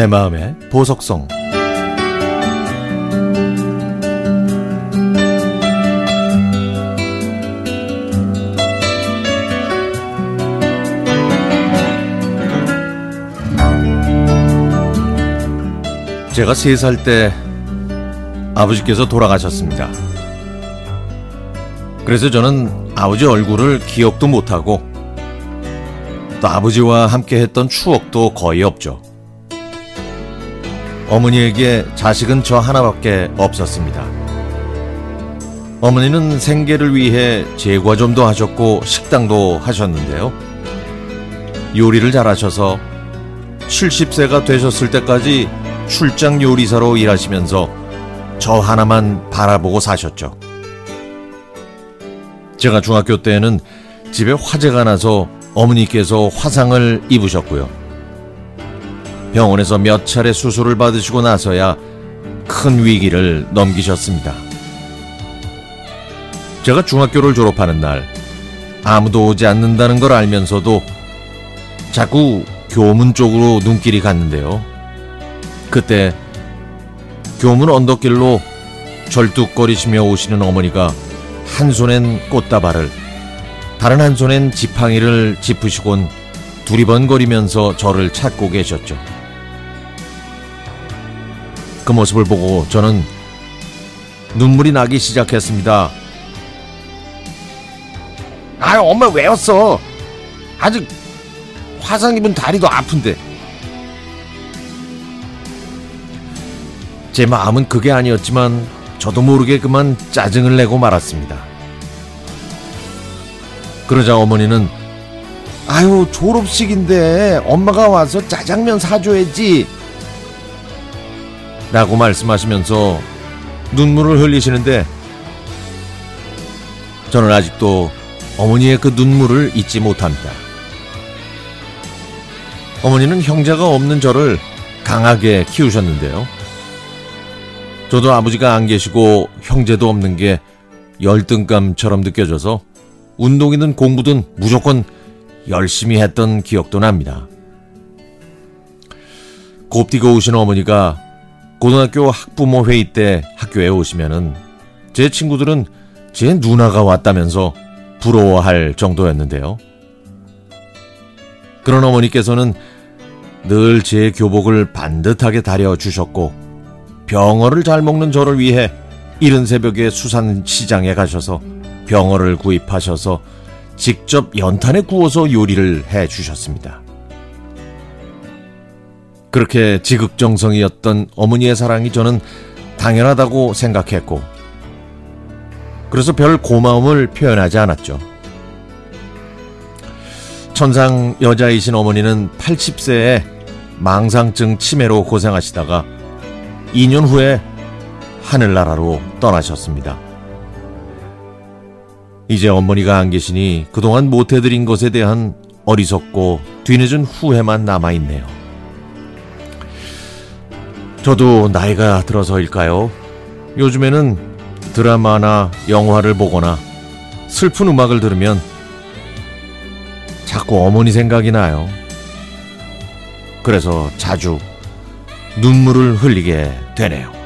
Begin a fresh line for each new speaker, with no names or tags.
내 마음의 보석성 제가 세 살 때 아버지께서 돌아가셨습니다. 그래서 저는 아버지 얼굴을 기억도 못하고 또 아버지와 함께 했던 추억도 거의 없죠. 어머니에게 자식은 저 하나밖에 없었습니다. 어머니는 생계를 위해 제과점도 하셨고 식당도 하셨는데요. 요리를 잘하셔서 70세가 되셨을 때까지 출장 요리사로 일하시면서 저 하나만 바라보고 사셨죠. 제가 중학교 때에는 집에 화재가 나서 어머니께서 화상을 입으셨고요. 병원에서 몇 차례 수술을 받으시고 나서야 큰 위기를 넘기셨습니다. 제가 중학교를 졸업하는 날 아무도 오지 않는다는 걸 알면서도 자꾸 교문 쪽으로 눈길이 갔는데요. 그때 교문 언덕길로 절뚝거리시며 오시는 어머니가 한 손엔 꽃다발을 다른 한 손엔 지팡이를 짚으시곤 두리번거리면서 저를 찾고 계셨죠. 그 모습을 보고 저는 눈물이 나기 시작했습니다. 아, 엄마 왜 왔어? 아직 화상 입은 다리도 아픈데. 제 마음은 그게 아니었지만 저도 모르게 그만 짜증을 내고 말았습니다. 그러자 어머니는 아유 졸업식인데 엄마가 와서 짜장면 사줘야지 라고 말씀하시면서 눈물을 흘리시는데 저는 아직도 어머니의 그 눈물을 잊지 못합니다. 어머니는 형제가 없는 저를 강하게 키우셨는데요. 저도 아버지가 안 계시고 형제도 없는 게 열등감처럼 느껴져서 운동이든 공부든 무조건 열심히 했던 기억도 납니다. 곱디고 오신 어머니가 고등학교 학부모 회의 때 학교에 오시면은 제 친구들은 제 누나가 왔다면서 부러워할 정도였는데요. 그런 어머니께서는 늘 제 교복을 반듯하게 다려 주셨고 병어를 잘 먹는 저를 위해 이른 새벽에 수산시장에 가셔서 병어를 구입하셔서 직접 연탄에 구워서 요리를 해 주셨습니다. 그렇게 지극정성이었던 어머니의 사랑이 저는 당연하다고 생각했고, 그래서 별 고마움을 표현하지 않았죠. 천상 여자이신 어머니는 80세에 망상증 치매로 고생하시다가 2년 후에 하늘나라로 떠나셨습니다. 이제 어머니가 안 계시니 그동안 못해드린 것에 대한 어리석고 뒤늦은 후회만 남아있네요. 저도 나이가 들어서일까요? 요즘에는 드라마나 영화를 보거나 슬픈 음악을 들으면 자꾸 어머니 생각이 나요. 그래서 자주 눈물을 흘리게 되네요.